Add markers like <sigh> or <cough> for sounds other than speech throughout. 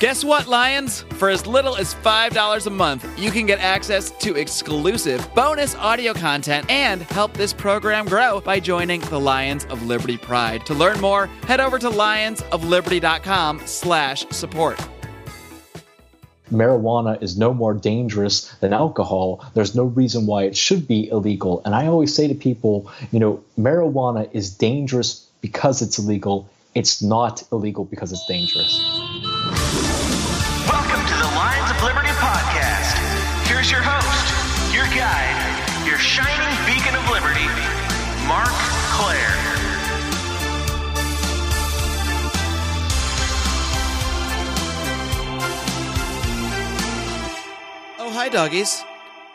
Guess what, Lions? For as little as $5 a month, you can get access to exclusive bonus audio content and help this program grow by joining the Lions of Liberty Pride. To learn more, head over to lionsofliberty.com slash support. Marijuana is no more dangerous than alcohol. There's no reason why it should be illegal. And I always say to people, you know, marijuana is dangerous because it's illegal. It's not illegal because it's dangerous. Marc Clair. Oh, hi, doggies.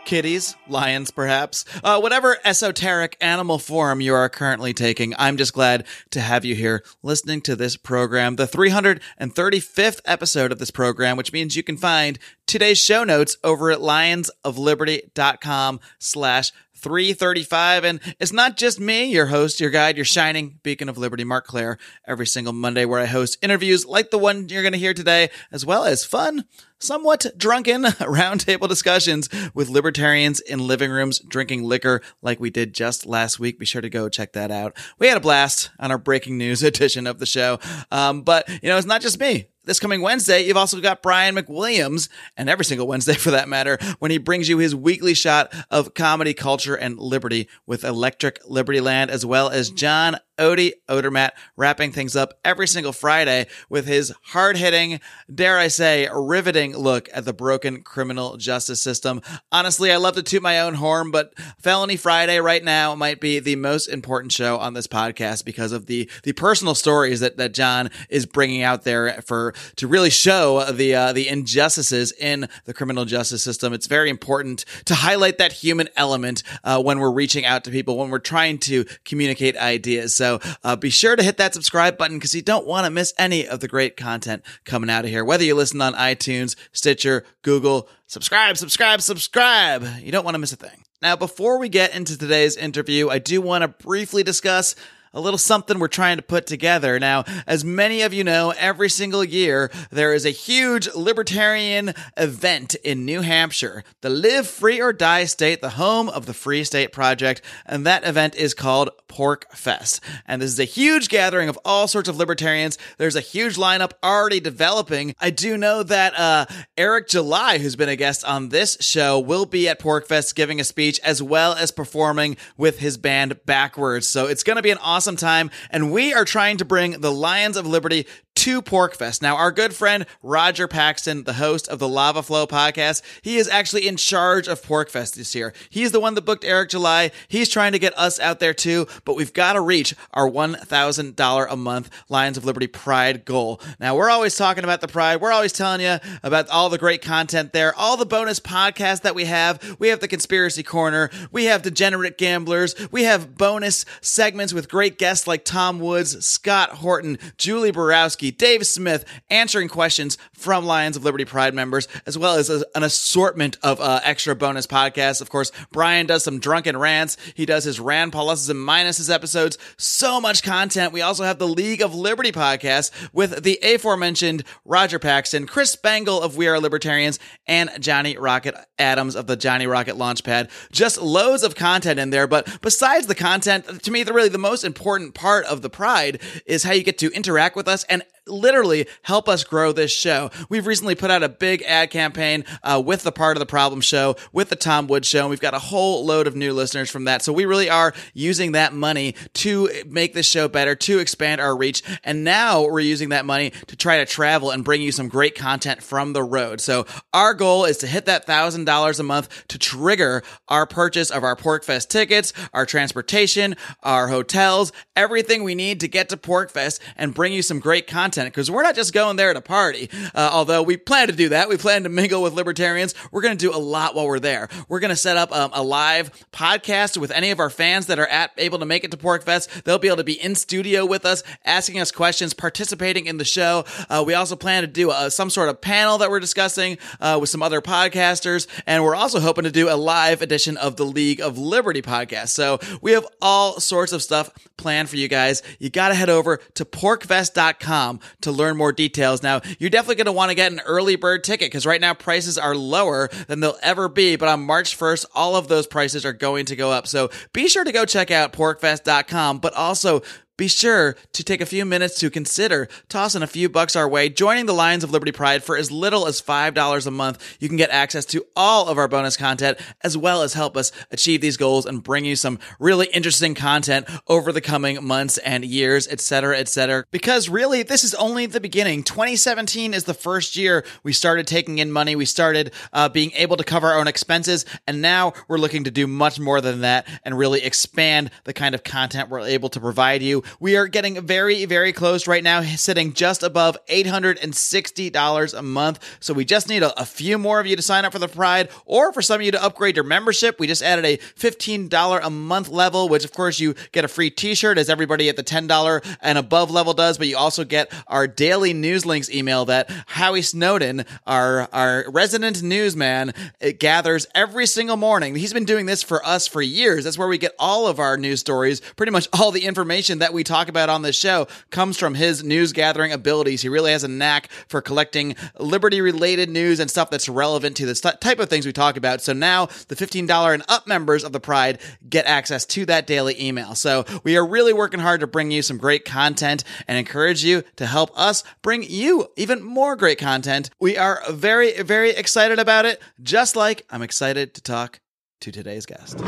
Kitties, lions, perhaps. Uh, whatever esoteric animal form you are currently taking, I'm just glad to have you here listening to this program, the 335th episode of this program, which means you can find today's show notes over at lionsofliberty.com slash 335. And it's not just me, your host, your guide, your shining beacon of liberty, Marc Clair, every single Monday where I host interviews like the one you're going to hear today, as well as fun, somewhat drunken <laughs> roundtable discussions with libertarians in living rooms drinking liquor like we did just last week. Be sure to go check that out. We had a blast on our breaking news <laughs> edition of the show. Um, but, you know, it's not just me this coming Wednesday, you've also got Brian McWilliams, and every single Wednesday for that matter, when he brings you his weekly shot of comedy, culture, and liberty with Electric Liberty Land, as well as John Odie Odermatt wrapping things up every single Friday with his hard hitting, dare I say, riveting look at the broken criminal justice system. Honestly, I love to toot my own horn, but Felony Friday right now might be the most important show on this podcast because of the, the personal stories that, that John is bringing out there for, to really show the, uh, the injustices in the criminal justice system. It's very important to highlight that human element, uh, when we're reaching out to people, when we're trying to communicate ideas. So uh, be sure to hit that subscribe button because you don't want to miss any of the great content coming out of here. Whether you listen on iTunes, Stitcher, Google, subscribe, subscribe, subscribe. You don't want to miss a thing. Now, before we get into today's interview, I do want to briefly discuss a little something we're trying to put together. Now, as many of you know, every single year there is a huge libertarian event in New Hampshire, the Live Free or Die State, the home of the Free State Project, and that event is called Pork Fest. And this is a huge gathering of all sorts of libertarians. There's a huge lineup already developing. I do know that uh, Eric July, who's been a guest on this show, will be at Pork Fest giving a speech as well as performing with his band Backwards. So it's going to be an awesome time. And we are trying to bring the Lions of Liberty to Porkfest. Now, our good friend Roger Paxton, the host of the Lava Flow podcast, he is actually in charge of Porkfest this year. He's the one that booked Eric July. He's trying to get us out there too, but we've got to reach our $1,000 a month Lions of Liberty Pride goal. Now, we're always talking about the Pride. We're always telling you about all the great content there, all the bonus podcasts that we have. We have the Conspiracy Corner. We have Degenerate Gamblers. We have bonus segments with great guests like Tom Woods, Scott Horton, Julie Borowski, Dave Smith, answering questions from Lions of Liberty Pride members, as well as an assortment of uh, extra bonus podcasts. Of course, Brian does some drunken rants. He does his Rand pluses and minuses episodes. So much content. We also have the League of Liberty podcast with the aforementioned Roger Paxton, Chris Spangle of We Are Libertarians, and Johnny Rocket Adams of the Johnny Rocket Launchpad. Just loads of content in there. But besides the content, to me, the really the most important part of the Pride is how you get to interact with us and literally help us grow this show. We've recently put out a big ad campaign uh, with the part of the problem show, with the Tom Wood show, and we've got a whole load of new listeners from that. So we really are using that money to make this show better, to expand our reach. And now we're using that money to try to travel and bring you some great content from the road. So our goal is to hit that thousand dollars a month to trigger our purchase of our Porkfest tickets, our transportation, our hotels, everything we need to get to Porkfest and bring you some great content because we're not just going there to party. Uh, although we plan to do that, we plan to mingle with libertarians. We're going to do a lot while we're there. We're going to set up um, a live podcast with any of our fans that are at able to make it to Porkfest. They'll be able to be in studio with us, asking us questions, participating in the show. Uh, we also plan to do some sort of panel that we're discussing uh, with some other podcasters, and we're also hoping to do a live edition of the League of Liberty podcast. So we have all sorts of stuff planned for you guys. You got to head over to porkfest.com to learn more details. Now, you're definitely going to want to get an early bird ticket because right now prices are lower than they'll ever be. But on March 1st, all of those prices are going to go up. So be sure to go check out porkfest.com, but also be sure to take a few minutes to consider tossing a few bucks our way, joining the Lions of Liberty Pride for as little as $5 a month. You can get access to all of our bonus content as well as help us achieve these goals and bring you some really interesting content over the coming months and years, etc., etc. Because really, this is only the beginning. 2017 is the first year we started taking in money. We started uh, being able to cover our own expenses, and now we're looking to do much more than that and really expand the kind of content we're able to provide you. We are getting very, very close right now, sitting just above $860 a month. So we just need a, a, few more of you to sign up for the Pride or for some of you to upgrade your membership. We just added a $15 a month level, which of course you get a free t shirt as everybody at the $10 and above level does, but you also get our daily news links email that Howie Snowden, our, our resident newsman, eh, gathers every single morning. He's been doing this for us for years. That's where we get all of our news stories, pretty much all the information that we talk about on this show comes from his news gathering abilities. He really has a knack for collecting liberty related news and stuff that's relevant to the type of things we talk about. So now the $15 and up members of the Pride get access to that daily email. So we are really working hard to bring you some great content and encourage you to help us bring you even more great content. We are very, very excited about it, just like I'm excited to talk to today's guest.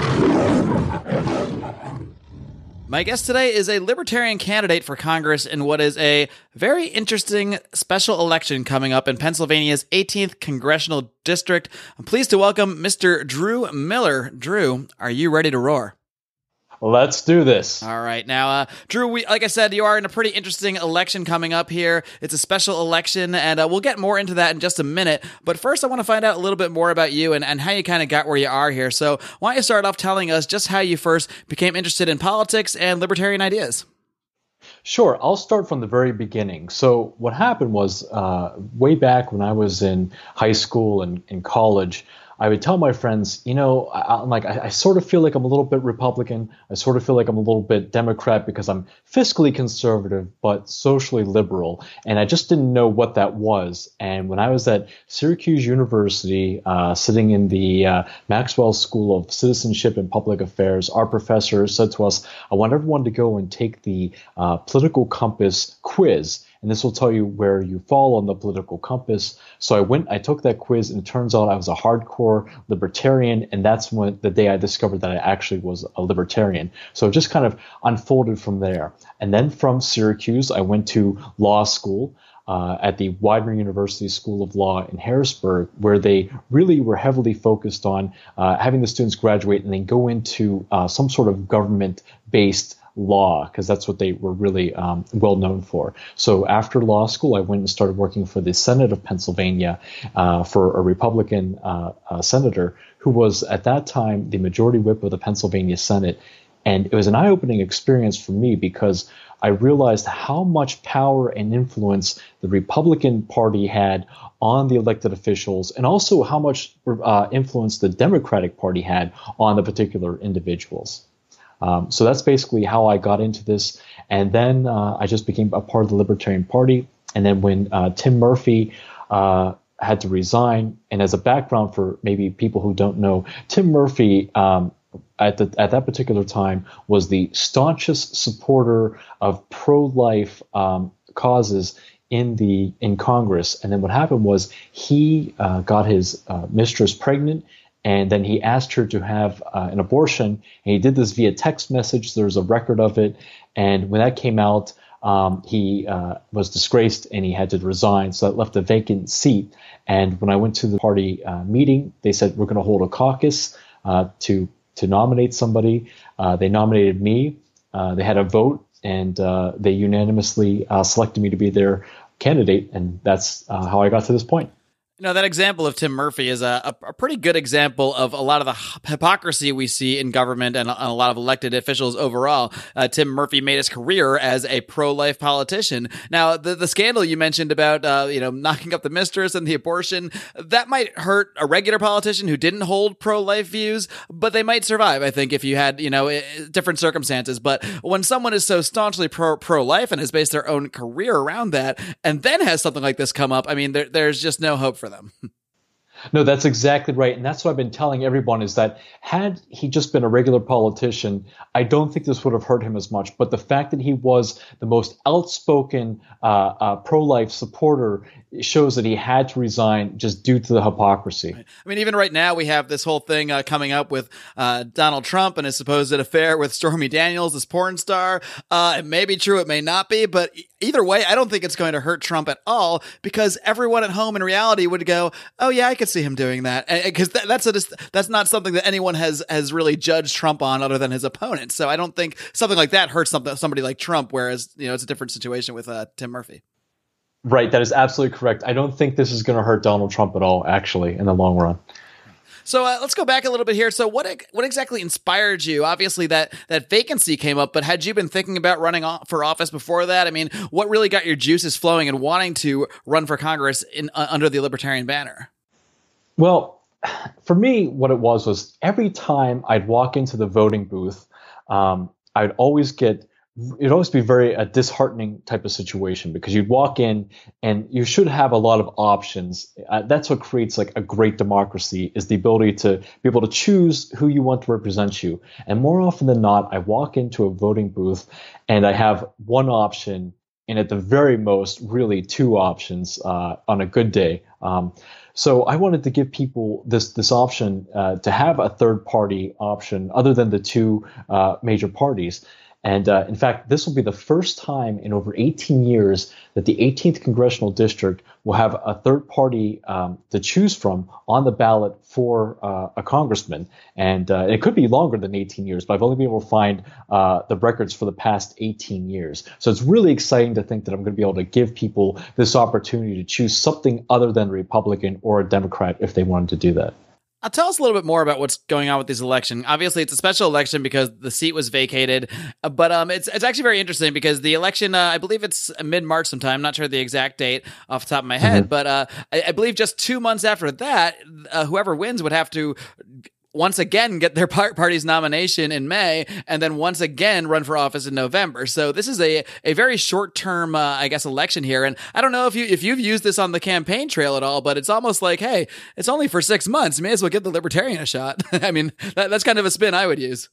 My guest today is a libertarian candidate for Congress in what is a very interesting special election coming up in Pennsylvania's 18th congressional district. I'm pleased to welcome Mr. Drew Miller. Drew, are you ready to roar? Let's do this. All right. Now, uh, Drew, we, like I said, you are in a pretty interesting election coming up here. It's a special election, and uh, we'll get more into that in just a minute. But first, I want to find out a little bit more about you and, and how you kind of got where you are here. So, why don't you start off telling us just how you first became interested in politics and libertarian ideas? Sure, I'll start from the very beginning. So, what happened was uh, way back when I was in high school and in college, I would tell my friends, you know, I, am like, I, I, sort of feel like I'm a little bit Republican. I sort of feel like I'm a little bit Democrat because I'm fiscally conservative but socially liberal, and I just didn't know what that was. And when I was at Syracuse University, uh, sitting in the uh, Maxwell School of Citizenship and Public Affairs, our professor said to us, "I want everyone to go and take the uh, political compass quiz." And this will tell you where you fall on the political compass. So I went, I took that quiz, and it turns out I was a hardcore libertarian, and that's when the day I discovered that I actually was a libertarian. So it just kind of unfolded from there. And then from Syracuse, I went to law school. Uh, at the Widener University School of Law in Harrisburg, where they really were heavily focused on uh, having the students graduate and then go into uh, some sort of government based law because that's what they were really um, well known for. So after law school, I went and started working for the Senate of Pennsylvania uh, for a Republican uh, uh, senator who was at that time the majority whip of the Pennsylvania Senate. And it was an eye opening experience for me because I realized how much power and influence the Republican Party had on the elected officials, and also how much uh, influence the Democratic Party had on the particular individuals. Um, so that's basically how I got into this. And then uh, I just became a part of the Libertarian Party. And then when uh, Tim Murphy uh, had to resign, and as a background for maybe people who don't know, Tim Murphy um, at the at that particular time was the staunchest supporter of pro-life um, causes in the in Congress. And then what happened was he uh, got his uh, mistress pregnant and then he asked her to have uh, an abortion. And he did this via text message. There's a record of it. And when that came out, um, he uh, was disgraced and he had to resign. So that left a vacant seat. And when I went to the party uh, meeting, they said we're going to hold a caucus uh, to to nominate somebody. Uh, they nominated me. Uh, they had a vote, and they unanimously selected me to be their candidate. And that's how I got to this point. You know, that example of Tim Murphy is a, a, pretty good example of a lot of the hypocrisy we see in government and a, a lot of elected officials overall. Uh, Tim Murphy made his career as a pro-life politician. Now, the, the scandal you mentioned about, uh, you know, knocking up the mistress and the abortion, that might hurt a regular politician who didn't hold pro-life views, but they might survive, I think, if you had, you know, different circumstances. But when someone is so staunchly pro, pro-life and has based their own career around that and then has something like this come up, I mean, there, there's just no hope for for them. <laughs> No, that's exactly right. And that's what I've been telling everyone is that had he just been a regular politician, I don't think this would have hurt him as much. But the fact that he was the most outspoken uh, uh, pro life supporter shows that he had to resign just due to the hypocrisy. I mean, even right now, we have this whole thing uh, coming up with uh, Donald Trump and his supposed affair with Stormy Daniels, this porn star. Uh, it may be true, it may not be, but either way, I don't think it's going to hurt Trump at all because everyone at home in reality would go, "Oh yeah, I could see him doing that," because that, that's a that's not something that anyone has has really judged Trump on other than his opponents. So I don't think something like that hurts something somebody like Trump. Whereas you know, it's a different situation with uh, Tim Murphy. Right, that is absolutely correct. I don't think this is going to hurt Donald Trump at all, actually, in the long run. So uh, let's go back a little bit here. So what what exactly inspired you? Obviously that that vacancy came up, but had you been thinking about running for office before that? I mean, what really got your juices flowing and wanting to run for Congress in uh, under the Libertarian banner? Well, <sighs> for me, what it was was every time I'd walk into the voting booth, um, I'd always get it'd always be very a disheartening type of situation because you'd walk in and you should have a lot of options. Uh, that's what creates like a great democracy is the ability to be able to choose who you want to represent you. And more often than not, I walk into a voting booth and I have one option and at the very most, really two options uh, on a good day. Um, so I wanted to give people this this option uh, to have a third party option other than the two uh, major parties. And uh, in fact, this will be the first time in over 18 years that the 18th congressional district will have a third party um, to choose from on the ballot for uh, a congressman. And uh, it could be longer than 18 years, but I've only been able to find uh, the records for the past 18 years. So it's really exciting to think that I'm going to be able to give people this opportunity to choose something other than a Republican or a Democrat if they wanted to do that. Uh, tell us a little bit more about what's going on with this election. Obviously, it's a special election because the seat was vacated, uh, but um, it's it's actually very interesting because the election, uh, I believe it's mid March sometime. I'm not sure the exact date off the top of my head, mm-hmm. but uh, I, I, believe just two months after that, uh, whoever wins would have to once again get their party's nomination in May and then once again run for office in November. So this is a, a very short term, uh, I guess, election here. And I don't know if you if you've used this on the campaign trail at all, but it's almost like, hey, it's only for six months. You may as well give the Libertarian a shot. <laughs> I mean, that, that's kind of a spin I would use.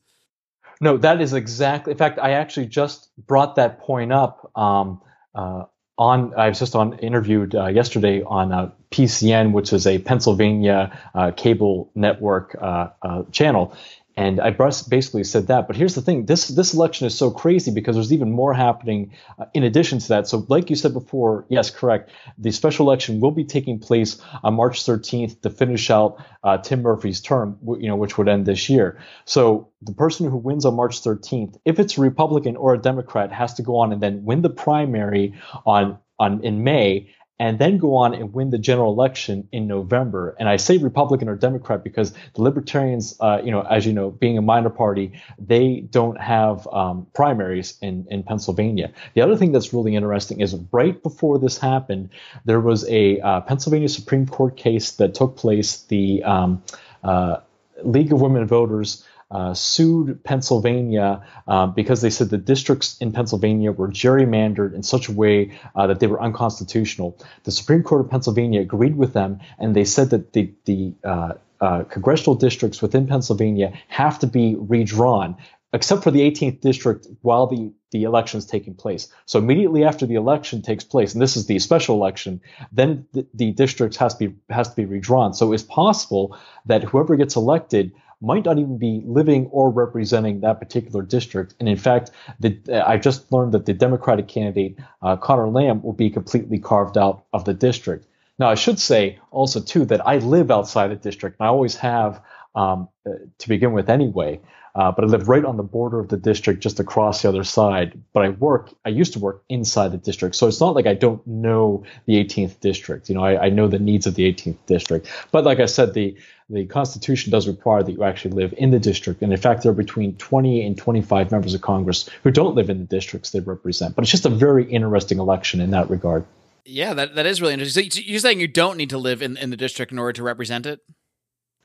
No, that is exactly. In fact, I actually just brought that point up. Um, uh, on I was just on interviewed uh, yesterday on uh, PCN, which is a Pennsylvania uh, cable network uh, uh, channel, and I basically said that. But here's the thing: this this election is so crazy because there's even more happening uh, in addition to that. So, like you said before, yes, correct. The special election will be taking place on March 13th to finish out uh, Tim Murphy's term, you know, which would end this year. So, the person who wins on March 13th, if it's a Republican or a Democrat, has to go on and then win the primary on on in May and then go on and win the general election in November. And I say Republican or Democrat because the Libertarians, uh, you know, as you know, being a minor party, they don't have um, primaries in, in Pennsylvania. The other thing that's really interesting is right before this happened, there was a uh, Pennsylvania Supreme Court case that took place. The um, uh, League of Women Voters uh, sued Pennsylvania uh, because they said the districts in Pennsylvania were gerrymandered in such a way uh, that they were unconstitutional. The Supreme Court of Pennsylvania agreed with them, and they said that the the uh, uh, congressional districts within Pennsylvania have to be redrawn, except for the 18th district while the the election is taking place. So immediately after the election takes place, and this is the special election, then the, the districts has to be has to be redrawn. So it's possible that whoever gets elected might not even be living or representing that particular district. And in fact, the, I just learned that the Democratic candidate, uh, Conor Lamb, will be completely carved out of the district. Now, I should say also, too, that I live outside the district, and I always have um, uh, to begin with anyway. Uh, but I live right on the border of the district, just across the other side. But I work, I used to work inside the district, so it's not like I don't know the 18th district. You know, I, I know the needs of the 18th district. But like I said, the the Constitution does require that you actually live in the district, and in fact, there are between 20 and 25 members of Congress who don't live in the districts they represent. But it's just a very interesting election in that regard. Yeah, that, that is really interesting. So you're saying you don't need to live in, in the district in order to represent it?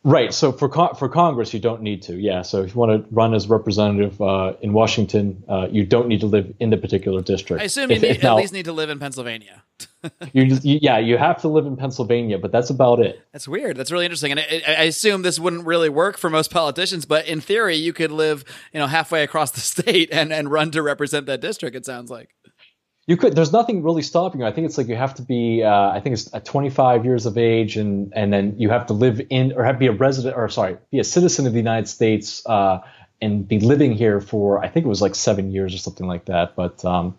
Right. So for for Congress, you don't need to. Yeah. So if you want to run as representative uh, in Washington, uh, you don't need to live in the particular district. I assume if, you need, now, at least need to live in Pennsylvania. <laughs> you, you yeah, you have to live in Pennsylvania, but that's about it. That's weird. That's really interesting, and I, I, assume this wouldn't really work for most politicians. But in theory, you could live, you know, halfway across the <laughs> state and and run to represent that district. It sounds like you could there's nothing really stopping you. I think it's like you have to be uh, i think it's at 25 years of age and and then you have to live in or have be a resident or sorry be a citizen of the united states uh, and be living here for i think it was like seven years or something like that. But um,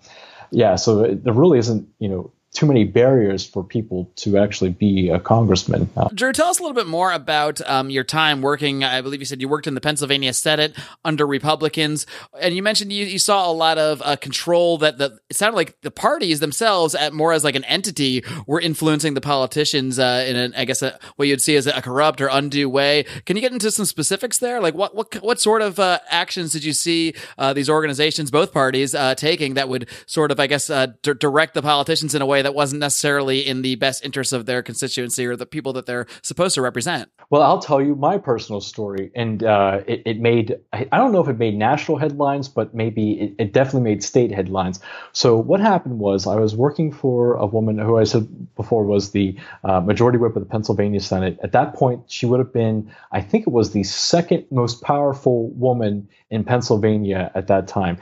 yeah so there really isn't you know too many barriers for people to actually be a congressman. Uh, Drew, tell us a little bit more about um, your time working. I believe you said you worked in the Pennsylvania Senate under Republicans, and you mentioned you, you saw a lot of uh, control that the it sounded like the parties themselves, at more as like an entity, were influencing the politicians uh, in, an, I guess, a, what you'd see as a corrupt or undue way. Can you get into some specifics there? Like what what what sort of uh, actions did you see uh, these organizations, both parties, uh, taking that would sort of, I guess, d- direct the politicians in a way way that wasn't necessarily in the best interest of their constituency or the people that they're supposed to represent. Well, I'll tell you my personal story, and uh, it, it, made I don't know if it made national headlines, but maybe it, it, definitely made state headlines. So what happened was I was working for a woman who I said before was the uh, majority whip of the Pennsylvania Senate. At that point, she would have been I think it was the second most powerful woman in Pennsylvania at that time,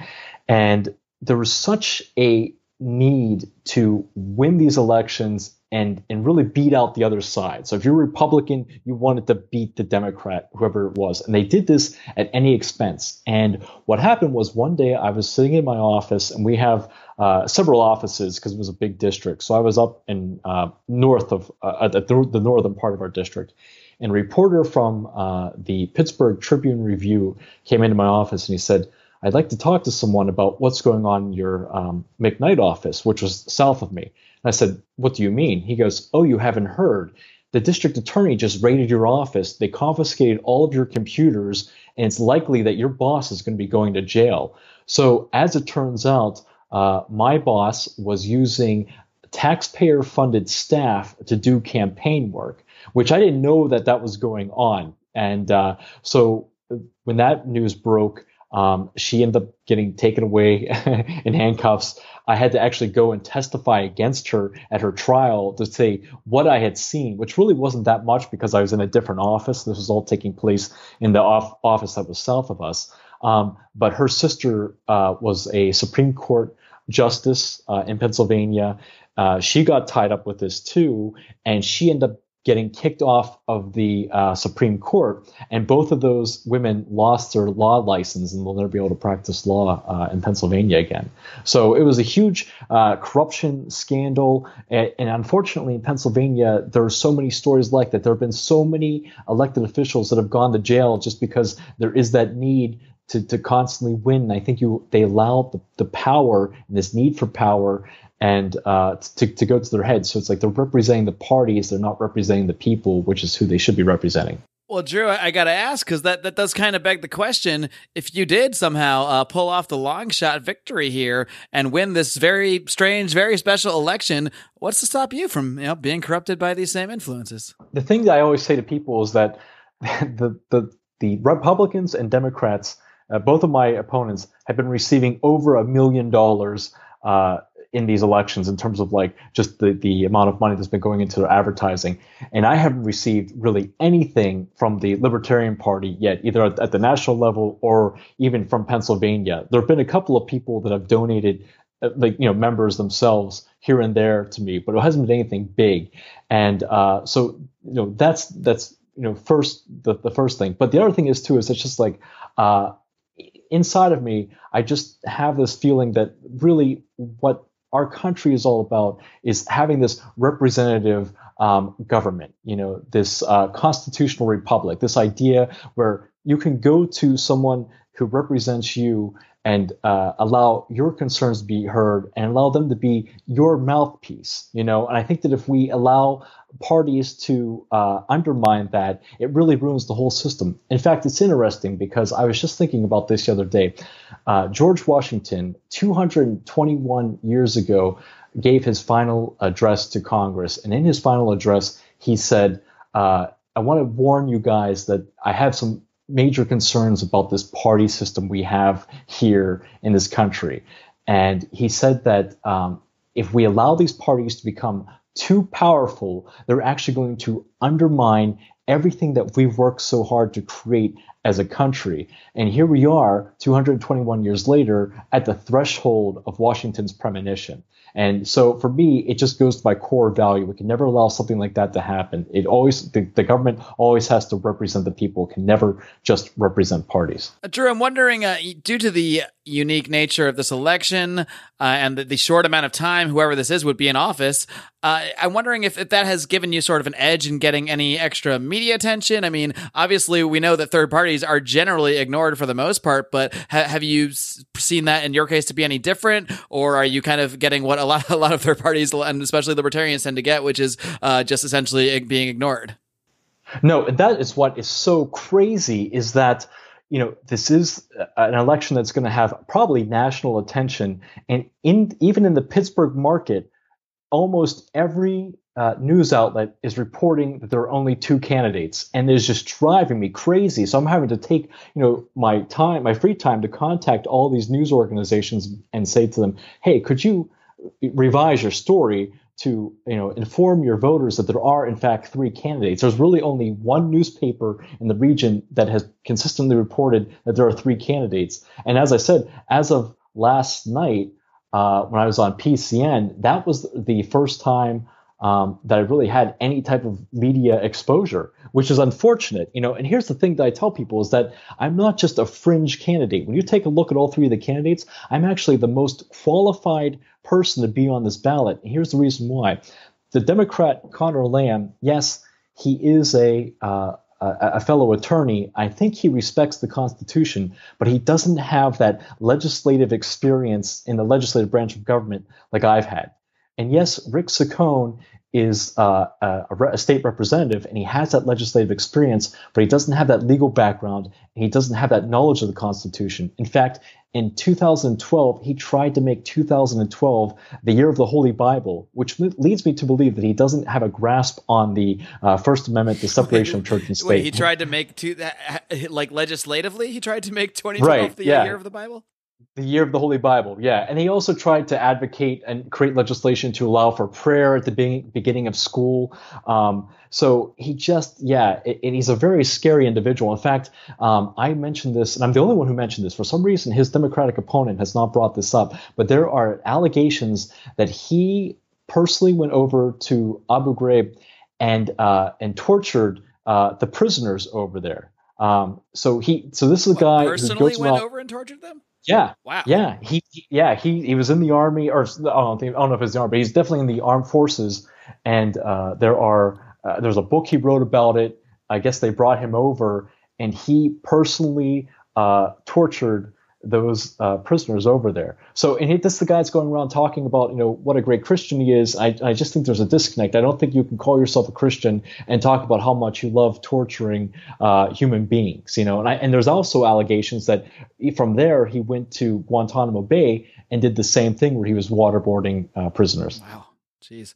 and there was such a need to win these elections and and really beat out the other side. So if you're Republican, you wanted to beat the Democrat, whoever it was, and they did this at any expense. And what happened was one day I was sitting in my office, and we have uh, several offices because it was a big district. So I was up in uh, north of uh, the, the northern part of our district. And a reporter from uh, the Pittsburgh Tribune Review came into my office and he said, I'd like to talk to someone about what's going on in your um, McKnight office, which was south of me. And I said, What do you mean? He goes, Oh, you haven't heard. The district attorney just raided your office. They confiscated all of your computers, and it's likely that your boss is going to be going to jail. So, as it turns out, uh, my boss was using taxpayer funded staff to do campaign work, which I didn't know that that was going on. And uh, so, when that news broke, um, she ended up getting taken away <laughs> in handcuffs. I had to actually go and testify against her at her trial to say what I had seen, which really wasn't that much because I was in a different office. This was all taking place in the off- office that was south of us. Um, but her sister uh, was a Supreme Court justice uh, in Pennsylvania. Uh, she got tied up with this too, and she ended up getting kicked off of the uh, Supreme Court, and both of those women lost their law license and will never be able to practice law uh, in Pennsylvania again. So it was a huge uh, corruption scandal, and, and, unfortunately in Pennsylvania there are so many stories like that. There have been so many elected officials that have gone to jail just because there is that need to, to constantly win. I think you they allow the, the power and this need for power and uh, to, to go to their head. So it's like they're representing the parties, they're not representing the people, which is who they should be representing. Well, Drew, I got to ask because that, that does kind of beg the question. If you did somehow uh, pull off the long shot victory here and win this very strange, very special election, what's to stop you from you know being corrupted by these same influences? The thing that I always say to people is that <laughs> the the the Republicans and Democrats, uh, both of my opponents, have been receiving over a million dollars uh, in these elections in terms of like just the, the amount of money that's been going into their advertising. And I haven't received really anything from the Libertarian Party yet, either at, at the national level or even from Pennsylvania. There have been a couple of people that have donated uh, like you know members themselves here and there to me, but it hasn't been anything big. And uh, so you know that's that's you know first the, the first thing. But the other thing is too is it's just like uh, inside of me, I just have this feeling that really what our country is all about is having this representative um, government, you know, this uh, constitutional republic, this idea where you can go to someone who represents you and uh, allow your concerns to be heard and allow them to be your mouthpiece you know? And i think that if we allow parties to uh, undermine that it really ruins the whole system. In fact it's interesting because i was just thinking about this the other day. Uh, george washington 221 years ago gave his final address to congress. And in his final address he said uh, I want to warn you guys that I have some major concerns about this party system we have here in this country. And he said that um, if we allow these parties to become too powerful, they're actually going to undermine everything that we've worked so hard to create as a country. And here we are, 221 years later, at the threshold of Washington's premonition. And so for me, it just goes to my core value. We can never allow something like that to happen. It always, the, the government always has to represent the people, can never just represent parties. Uh, Drew, I'm wondering, uh, due to the unique nature of this election uh, and the, the, short amount of time whoever this is would be in office, uh, I'm wondering if, if that has given you sort of an edge in getting any extra media attention. I mean, obviously, we know that third parties are generally ignored for the most part, but ha- have you seen that in your case to be any different, or are you kind of getting what a lot <laughs> a lot of third parties and especially libertarians tend to get, which is uh, just essentially being ignored? No, that is what is so crazy is that you know this is an election that's going to have probably national attention, and in even in the Pittsburgh market, almost every uh, news outlet is reporting that there are only two candidates, and it's just driving me crazy. So I'm having to take, you know, my time, my free time, to contact all these news organizations and say to them, "Hey, could you revise your story to, you know, inform your voters that there are in fact three candidates?" There's really only one newspaper in the region that has consistently reported that there are three candidates, and as I said, as of last night. Uh, when I was on PCN, that was the first time um, that I really had any type of media exposure, which is unfortunate, you know. And here's the thing that I tell people is that I'm not just a fringe candidate. When you take a look at all three of the candidates, I'm actually the most qualified person to be on this ballot. And here's the reason why: the Democrat Conor Lamb, yes, he is a uh, a, fellow attorney, I think he respects the Constitution, but he doesn't have that legislative experience in the legislative branch of government like I've had. And yes, Rick Saccone is uh, a, a, state representative and he has that legislative experience, but he doesn't have that legal background and he doesn't have that knowledge of the Constitution. In fact, in 2012, he tried to make 2012 the year of the Holy Bible, which leads me to believe that he doesn't have a grasp on the uh, First Amendment, the separation of church and state. Wait, he tried to make two, like legislatively, he tried to make 2012 right, the yeah. year of the Bible? The year of the Holy Bible, yeah. And he also tried to advocate and create legislation to allow for prayer at the be- beginning of school. Um, so he just, yeah, it, it, he's a very scary individual. In fact, um, I mentioned this, and I'm the only one who mentioned this. For some reason, his Democratic opponent has not brought this up, but there are allegations that he personally went over to Abu Ghraib and uh, and tortured uh, the prisoners over there. Um, so he, so this is a guy personally who goes went around, over and tortured them. Yeah. Wow. Yeah. He, he, yeah he he was in the army or I don't think I don't know if it's the army, but he's definitely in the armed forces. And uh, there are uh, there's a book he wrote about it. I guess they brought him over, and he personally uh, tortured those uh, prisoners over there. So, and he, this is the guy that's going around talking about, you know, what a great Christian he is. I, I just think there's a disconnect. I don't think you can call yourself a Christian and talk about how much you love torturing uh, human beings, you know. And, I, and there's also allegations that from there he went to Guantanamo Bay and did the same thing where he was waterboarding uh, prisoners. Wow, jeez.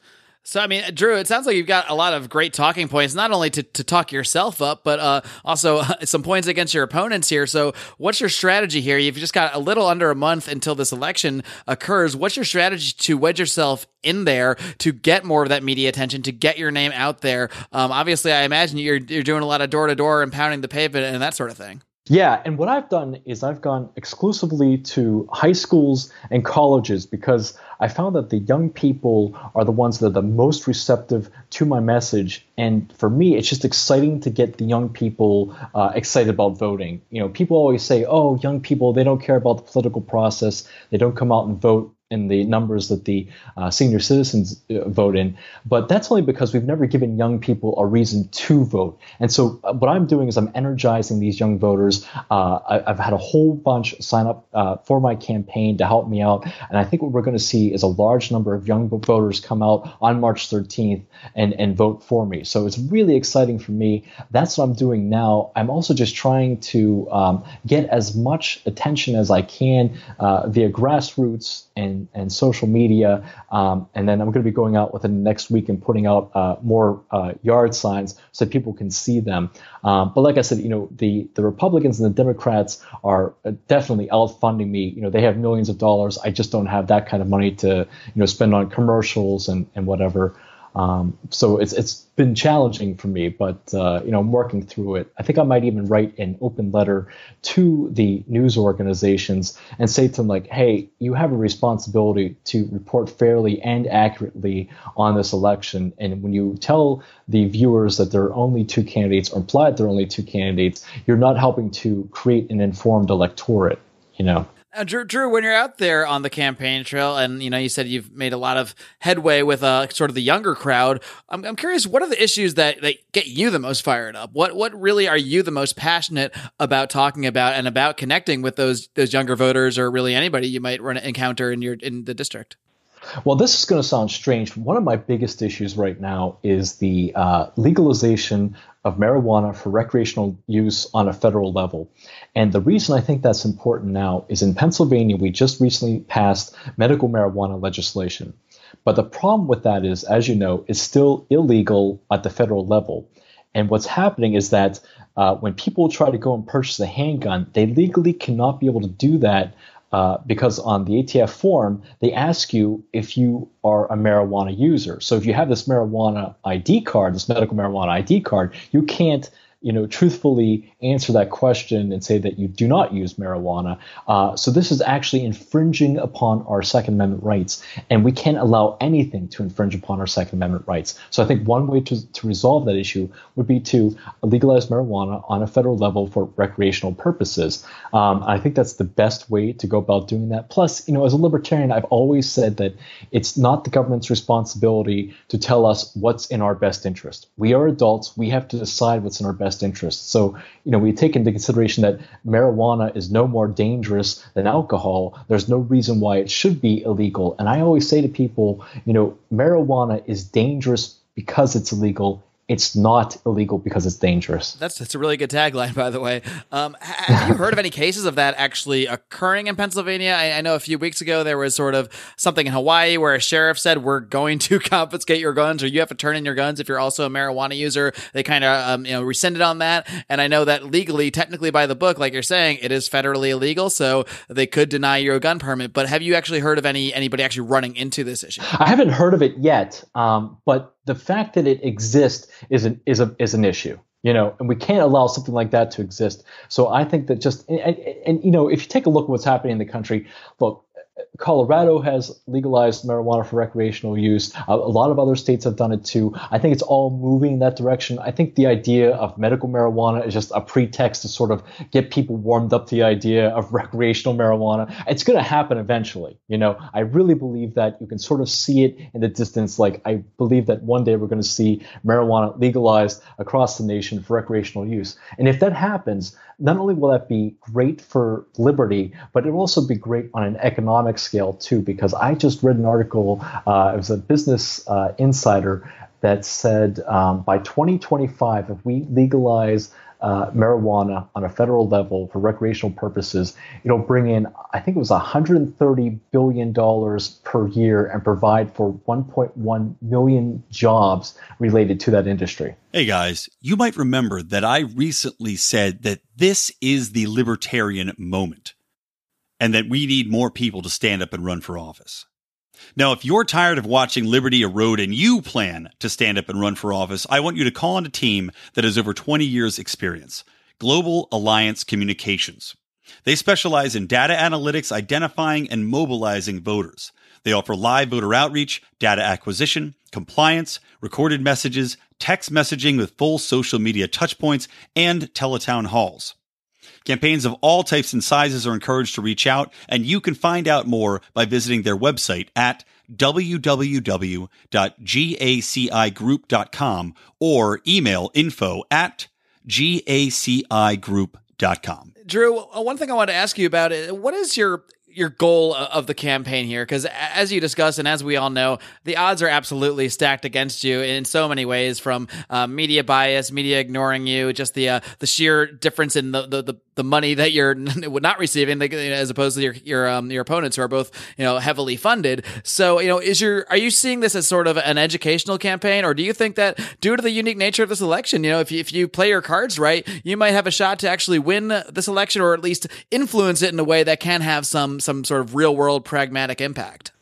So, I mean, Drew, it sounds like you've got a lot of great talking points, not only to, to talk yourself up, but uh, also <laughs> some points against your opponents here. So, what's your strategy here? You've just got a little under a month until this election occurs. What's your strategy to wedge yourself in there to get more of that media attention, to get your name out there? Um, obviously, I imagine you're, you're doing a lot of door to door and pounding the pavement and that sort of thing. Yeah, and what I've done is I've gone exclusively to high schools and colleges because I found that the young people are the ones that are the most receptive to my message. And for me, it's just exciting to get the young people uh, excited about voting. You know, people always say, oh, young people, they don't care about the political process, they don't come out and vote in the numbers that the uh, senior citizens uh, vote in, but that's only because we've never given young people a reason to vote. And so, uh, what I'm doing is I'm energizing these young voters. Uh, I, have had a whole bunch sign up uh, for my campaign to help me out, and I think what we're going to see is a large number of young voters come out on March 13th and and vote for me. So it's really exciting for me. That's what I'm doing now. I'm also just trying to um, get as much attention as I can uh, via grassroots and, and social media. Um, and then I'm going to be going out within the next week and putting out uh, more uh, yard signs so people can see them. Um, but like I said, you know, the, the Republicans and the Democrats are definitely outfunding me. You know, they have millions of dollars. I just don't have that kind of money to, you know, spend on commercials and, and whatever. Um, so it's it's been challenging for me, but uh, you know I'm working through it. I think I might even write an open letter to the news organizations and say to them like, "Hey, you have a responsibility to report fairly and accurately on this election, and when you tell the viewers that there are only two candidates or imply that there are only two candidates, you're not helping to create an informed electorate." You know. Uh, Drew, Drew, when you're out there on the campaign trail, and you know, you said you've made a lot of headway with uh, sort of the younger crowd. I'm, I'm curious, what are the issues that, that get you the most fired up? What what really are you the most passionate about talking about and about connecting with those those younger voters, or really anybody you might run encounter in your in the district? Well, this is going to sound strange. One of my biggest issues right now is the uh, legalization of marijuana for recreational use on a federal level. And the reason I think that's important now is in Pennsylvania, we just recently passed medical marijuana legislation. But the problem with that is, as you know, it's still illegal at the federal level. And what's happening is that uh, when people try to go and purchase a handgun, they legally cannot be able to do that uh, because on the ATF form, they ask you if you are a marijuana user. So if you have this marijuana ID card, this medical marijuana ID card, you can't you know, truthfully answer that question and say that you do not use marijuana. Uh, so this is actually infringing upon our Second Amendment rights, and we can't allow anything to infringe upon our Second Amendment rights. So I think one way to, to resolve that issue would be to legalize marijuana on a federal level for recreational purposes. Um, I think that's the best way to go about doing that. Plus, you know, as a libertarian, I've always said that it's not the government's responsibility to tell us what's in our best interest. We are adults. We have to decide what's in our best best interest. So, you know, we take into consideration that marijuana is no more dangerous than alcohol. There's no reason why it should be illegal. And I always say to people, you know, marijuana is dangerous because it's illegal it's not illegal because it's dangerous. That's that's a really good tagline, by the way. Um, have you heard of any cases of that actually occurring in Pennsylvania? I, I, know a few weeks ago there was sort of something in Hawaii where a sheriff said we're going to <laughs> confiscate your guns, or you have to turn in your guns if you're also a marijuana user. They kind of um, you know rescinded on that, and I know that legally, technically by the book, like you're saying, it is federally illegal, so they could deny you a gun permit. But have you actually heard of any anybody actually running into this issue? I haven't heard of it yet, um, but the fact that it exists is an is a is an issue you know and we can't allow something like that to exist. So i think that just and, and, and, you know if you take a look at what's happening in the country look Colorado has legalized marijuana for recreational use. a lot of other states have done it too. I think it's all moving in that direction. I think the idea of medical marijuana is just a pretext to sort of get people warmed up to the idea of <laughs> recreational marijuana. It's going to happen eventually. You know, I really believe that you can sort of see it in the distance. Like, I believe that one day we're going to see marijuana legalized across the nation for recreational use. And if that happens, not only will that be great for liberty, but it will also be great on an economic scale too. Because I just read an article, uh, it was a Business uh, Insider that said um, by 2025, if we legalize uh, marijuana on a federal level for recreational purposes, it'll bring in, I think it was 130 billion dollars per year and provide for 1.1 million jobs related to that industry. Hey guys, you might remember that I recently said that this is the libertarian moment and that we need more people to stand up and run for office. Now, if you're tired of watching liberty erode and you plan to stand up and run for office, I want you to call on a team that has over 20 years experience. Global Alliance Communications. They specialize in data analytics, identifying and mobilizing voters. They offer live voter outreach, data acquisition, compliance, recorded messages, text messaging with full social media touchpoints, and teletown halls. Campaigns of all types and sizes are encouraged to reach out, and you can find out more by visiting their website at www.gacigroup.com or email info at gacigroup.com. Drew, uh, one thing I want to ask you about is what is your your goal of the campaign here because as you discussed and as we all know the odds are absolutely stacked against you in so many ways from uh, media bias media ignoring you just the uh, the sheer difference in the, the, the the money that you're <laughs> not receiving as opposed to your your um, your opponents who are both you know heavily funded. So you know is your are you seeing this as sort of an educational campaign or do you think that due to the unique nature of this election you know if you, if you play your cards right you might have a shot to actually win this election or at least influence it in a way that can have some some sort of real world pragmatic impact?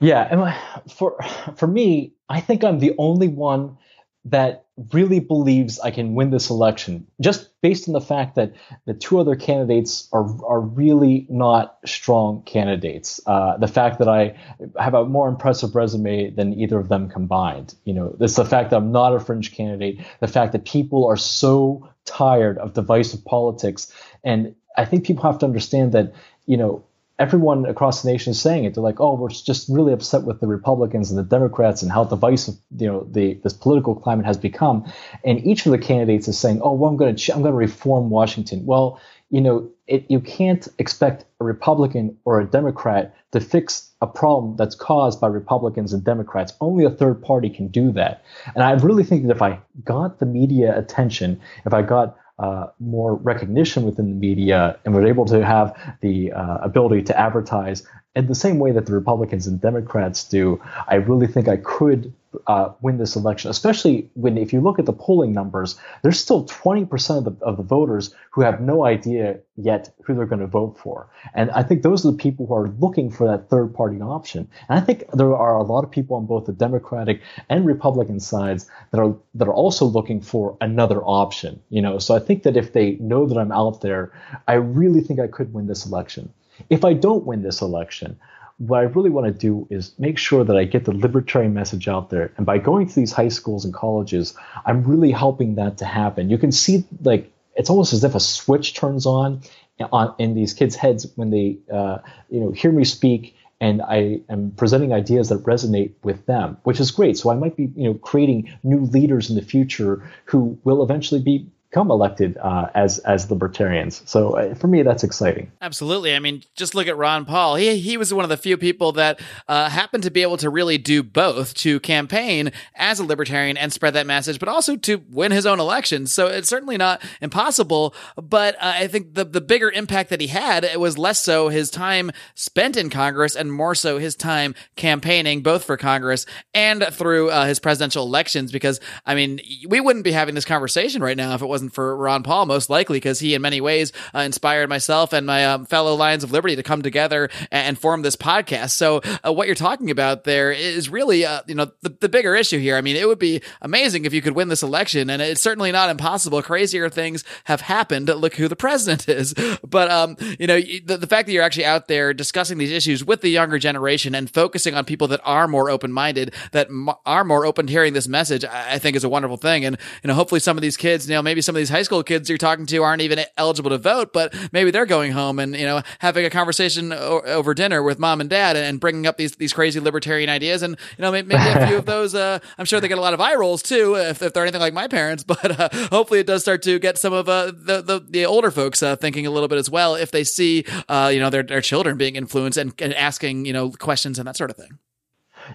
Yeah and for for me i think i'm the only one that really believes I can win this election, just based on the fact that the two other candidates are are really not strong candidates. Uh, the fact that I have a more impressive resume than either of them combined. You know, it's the fact that I'm not a fringe candidate. The fact that people are so tired of divisive politics, and I think people have to understand that you know everyone across the nation is saying it. They're like, "Oh, we're just really upset with the Republicans and the Democrats and how divisive you know the this political climate has become." And each of the candidates is saying, "Oh, well, I'm going to I'm going to reform Washington." Well, you know, it, you can't expect a Republican or a Democrat to fix a problem that's caused by Republicans and Democrats. Only a third party can do that. And I really think that if I got the media attention, if I got uh, more recognition within the media and was able to have the uh, ability to advertise in the same way that the Republicans and Democrats do, I really think I could uh, win this election, especially when if you look at the polling numbers, there's still 20% of the, of the voters who have no idea yet who they're going to vote for. And I think those are the people who are looking for that third party option. And I think there are a lot of people on both the Democratic and Republican sides that are that are also looking for another option. You know, so I think that if they know that I'm out there, I really think I could win this election. If I don't win this election, what I really want to do is make sure that I get the libertarian message out there. And by going to these high schools and colleges, I'm really helping that to happen. You can see like it's almost as if a switch turns on on in these kids' heads when they uh, you know hear me speak and I am presenting ideas that resonate with them, which is great. So I might be, you know, creating new leaders in the future who will eventually be become elected uh, as as libertarians. So uh, for me, that's exciting. Absolutely. I mean, just look at Ron Paul. He he was one of the few people that uh, happened to be able to really do both to campaign as a libertarian and spread that message, but also to win his own election. So it's certainly not impossible. But uh, I think the the bigger impact that he had it was less so his time spent in Congress and more so his time campaigning both for Congress and through uh, his presidential elections. Because I mean, we wouldn't be having this conversation right now if it wasn't wasn't for Ron Paul, most likely, because he, in many ways, uh, inspired myself and my um, fellow Lions of Liberty to come together and, form this podcast. So, uh, what you're talking about there is really, uh, you know, the, the bigger issue here. I mean, it would be amazing if you could win this election, and it's certainly not impossible. Crazier things have happened. Look who the president <laughs> is. But, um, you know, the, the fact that you're actually out there discussing these issues with the younger generation and focusing on people that are more open minded, that m- are more open to hearing this message, I, I think is a wonderful thing. And, you know, hopefully some of these kids, you know, maybe some some of these high school kids you're talking to aren't even eligible to vote, but maybe they're going home and you know having a conversation o- over dinner with mom and dad and bringing up these these crazy libertarian ideas. And you know maybe, maybe a few of <laughs> those. Uh, I'm sure they get a lot of eye rolls too if, if they're anything like my parents. <laughs> But uh, hopefully it does start to get some of uh, the, the, the older folks uh, thinking a little bit as well if they see uh, you know their their children being influenced and, and asking you know questions and that sort of thing.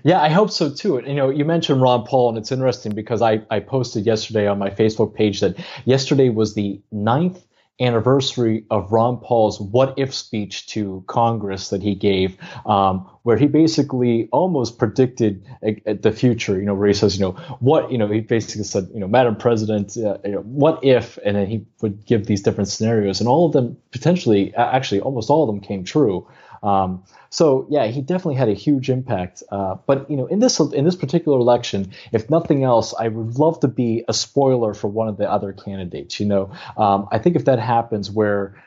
Yeah, I hope so too. You know, you mentioned Ron Paul, and it's interesting because I, I posted yesterday on my Facebook page that yesterday was the ninth anniversary of Ron Paul's "What If" speech to Congress that he gave, um, where he basically almost predicted uh, the future. You know, where he says, you know, what, you know, he basically said, you know, Madam President, uh, you know, what if, and then he would give these different scenarios, and all of them potentially, actually, almost all of them came true. Um, so yeah, he definitely had a huge impact. Uh, but you know, in this in this particular election, if nothing else, I would love to be a spoiler for one of the other candidates. You know, um, I think if that happens, where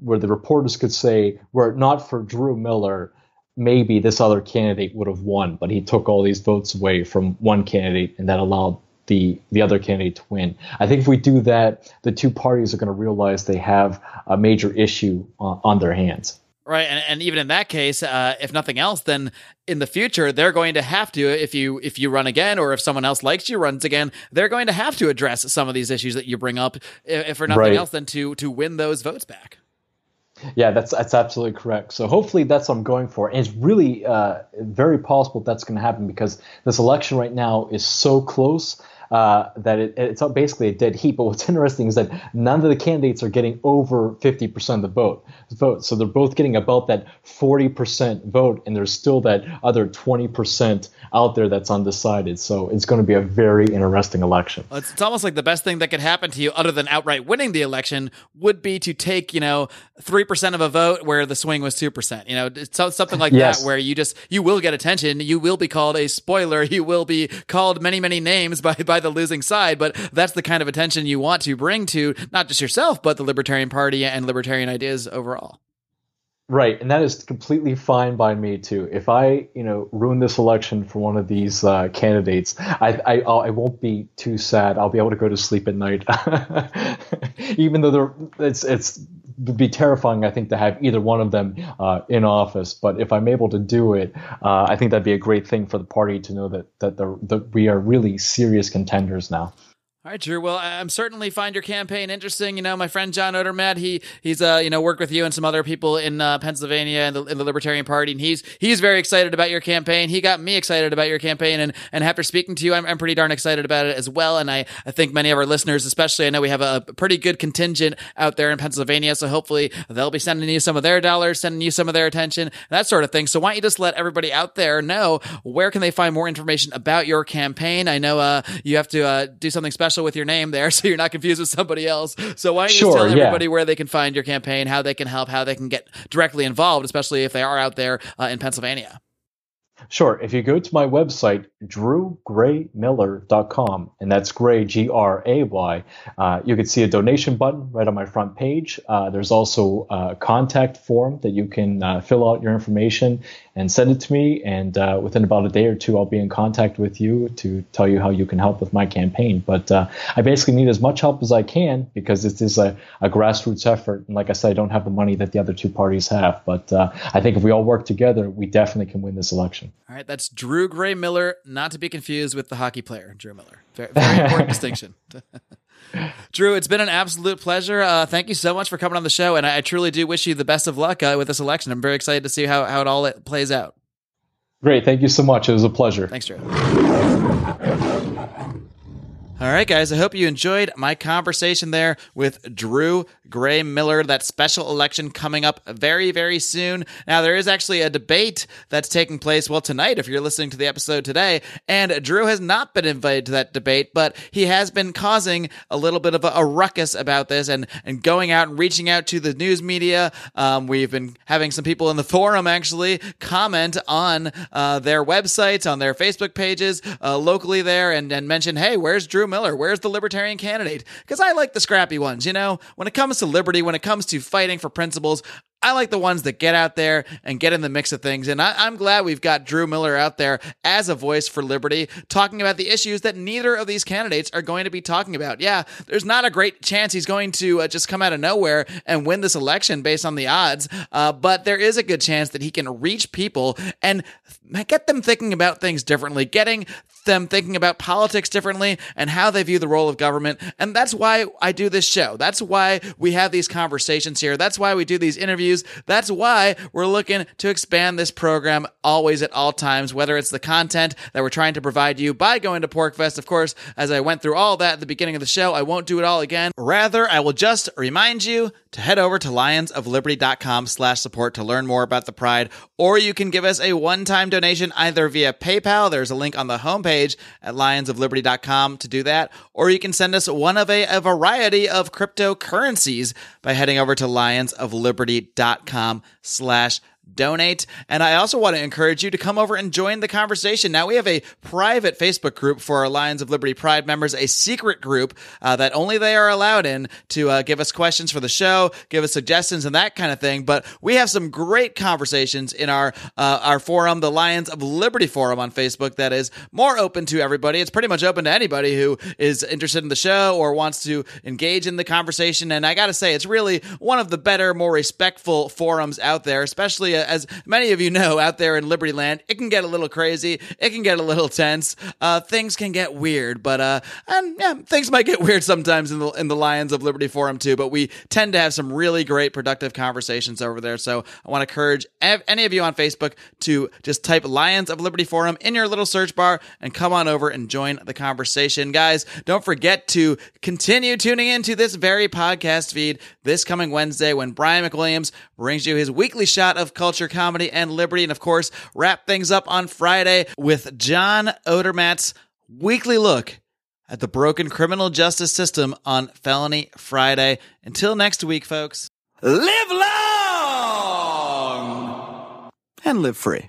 where the reporters could say, were it not for Drew Miller, maybe this other candidate would have won, but he took all these votes away from one candidate, and that allowed the the other candidate to win. I think if we do that, the two parties are going to realize they have a major issue on, on their hands. Right, and, and even in that case, uh, if nothing else, then in the future they're going to have to, if you if you run again, or if someone else likes you runs again, they're going to have to address some of these issues that you bring up, if for nothing Right. else, than to to win those votes back. Yeah, that's that's absolutely correct. So hopefully that's what I'm going for, and it's really uh, very possible that's going to happen because this election right now is so close uh, that it, it's basically a dead heat. But what's <laughs> interesting is that none of the candidates are getting over 50% of the vote. Vote, so they're both getting about that 40% vote, and there's still that other 20% out there that's undecided. So it's going to be a very interesting election. Well, It's, it's almost like the best thing that could happen to you, other than outright winning the election, would be to take you know three percent of a vote where the swing was two percent. You know, so- something like Yes. that, where you just you will get attention. You will be called a spoiler. You will be called many many names by by the losing side. But that's the kind of attention you want to bring to not just yourself, but the Libertarian Party and libertarian ideas overall. Right, and that is completely fine by me too. If I, you know, ruin this election for one of these uh, candidates, I, I, I won't be too sad. I'll be able to go to sleep at night, <laughs> even though it's it's would be terrifying. I think to have either one of them uh, in office. But if I'm able to do it, uh, I think that'd be a great thing for the party to know that that, the, that we are really serious contenders now. All right, Drew. Well, I'm certainly find your campaign interesting. You know, my friend John Odermatt, he he's uh you know worked with you and some other people in uh, Pennsylvania and the, in the Libertarian Party, and he's he's very excited about your campaign. He got me excited about your campaign, and and after speaking to you, I'm, I'm pretty darn excited about it as well. And I I think many of our listeners, especially, I know we have a pretty good contingent out there in Pennsylvania, so hopefully they'll be sending you some of their dollars, sending you some of their attention, that sort of thing. So why don't you just let everybody out there know where can they find more information about your campaign? I know uh, you have to uh, do something special with your name there, <laughs> so you're not confused with somebody else. So why don't you just Sure, tell yeah. everybody where they can find your campaign, how they can help, how they can get directly involved, especially if they are out there uh, in Pennsylvania. Sure. If you go to my website, drewgraymiller.com, and that's Gray, G R A Y, uh, you can see a donation button right on my front page. Uh, there's also a contact form that you can uh, fill out your information and send it to me. And uh, within about a day or two, I'll be in contact with you to tell you how you can help with my campaign. But uh, I basically need as much help as I can because this is a, a grassroots effort. And like I said, I don't have the money that the other two parties have. But uh, I think if we all work together, we definitely can win this election. All right, that's Drew Gray Miller, not to be confused with the hockey player Drew Miller. Very, very important <laughs> distinction. <laughs> Drew, it's been an absolute pleasure. Uh, thank you so much for coming on the show, and I, I truly do wish you the best of luck uh, with this election. I'm very excited to see how, how it all plays out. Great. Thank you so much. It was a pleasure. Thanks, Drew. All right, guys. I hope you enjoyed my conversation there with Drew Gray Miller. That special election coming up very, very soon. Now, there is actually a debate that's taking place, well, tonight, if you're listening to the episode today. And Drew has not been invited to that debate, but he has been causing a little bit of a, a ruckus about this and, and going out and reaching out to the news media. Um, we've been having some people in the forum actually comment on uh, their websites, on their Facebook pages, uh, locally there, and, and mention, hey, where's Drew Miller? Where's the libertarian candidate? Because I like the scrappy ones. You know, when it comes to liberty, when it comes to fighting for principles, I like the ones that get out there and get in the mix of things. And I, I'm glad we've got Drew Miller out there as a voice for liberty, talking about the issues that neither of these candidates are going to be talking about. Yeah, there's not a great chance he's going to uh, just come out of nowhere and win this election based on the odds, uh, but there is a good chance that he can reach people and get them thinking about things differently, getting them thinking about politics differently and how they view the role of government. And that's why I do this show. That's why we have these conversations here. That's why we do these interviews. That's why we're looking to expand this program always at all times, whether it's the content that we're trying to provide you by going to PorkFest. Of course, as I went through all that at the beginning of the show, I won't do it all again. Rather, I will just remind you to head over to lionsofliberty.com slash support to learn more about the Pride, or you can give us a one-time donation either via PayPal. There's a link on the homepage at lionsofliberty.com to do that, or you can send us one of a, a variety of cryptocurrencies by heading over to lionsofliberty.com slash donate. And I also want to encourage you to come over and join the conversation. Now, we have a private Facebook group for our Lions of Liberty Pride members, a secret group uh, that only they are allowed in to uh, give us questions for the show, give us suggestions, and that kind of thing. But we have some great conversations in our uh, our forum, the Lions of Liberty Forum on Facebook, that is more open to everybody. It's pretty much open to anybody who is interested in the show or wants to engage in the conversation. And I got to say, it's really one of the better, more respectful forums out there, especially as many of you know out there in Liberty Land. It can get a little crazy, it can get a little tense, uh, things can get weird, but uh, and yeah, things might get weird sometimes in the in the Lions of Liberty forum too. But we tend to have some really great, productive conversations over there. So I want to encourage any of you on Facebook to just type Lions of Liberty forum in your little search bar and come on over and join the conversation, guys. Don't forget to continue tuning into this very podcast feed this coming Wednesday when Brian McWilliams brings you his weekly shot of culture, comedy, and liberty. And of course, wrap things up on Friday with John Odermatt's weekly look at the broken criminal justice system on Felony Friday. Until next week, folks, live long and live free.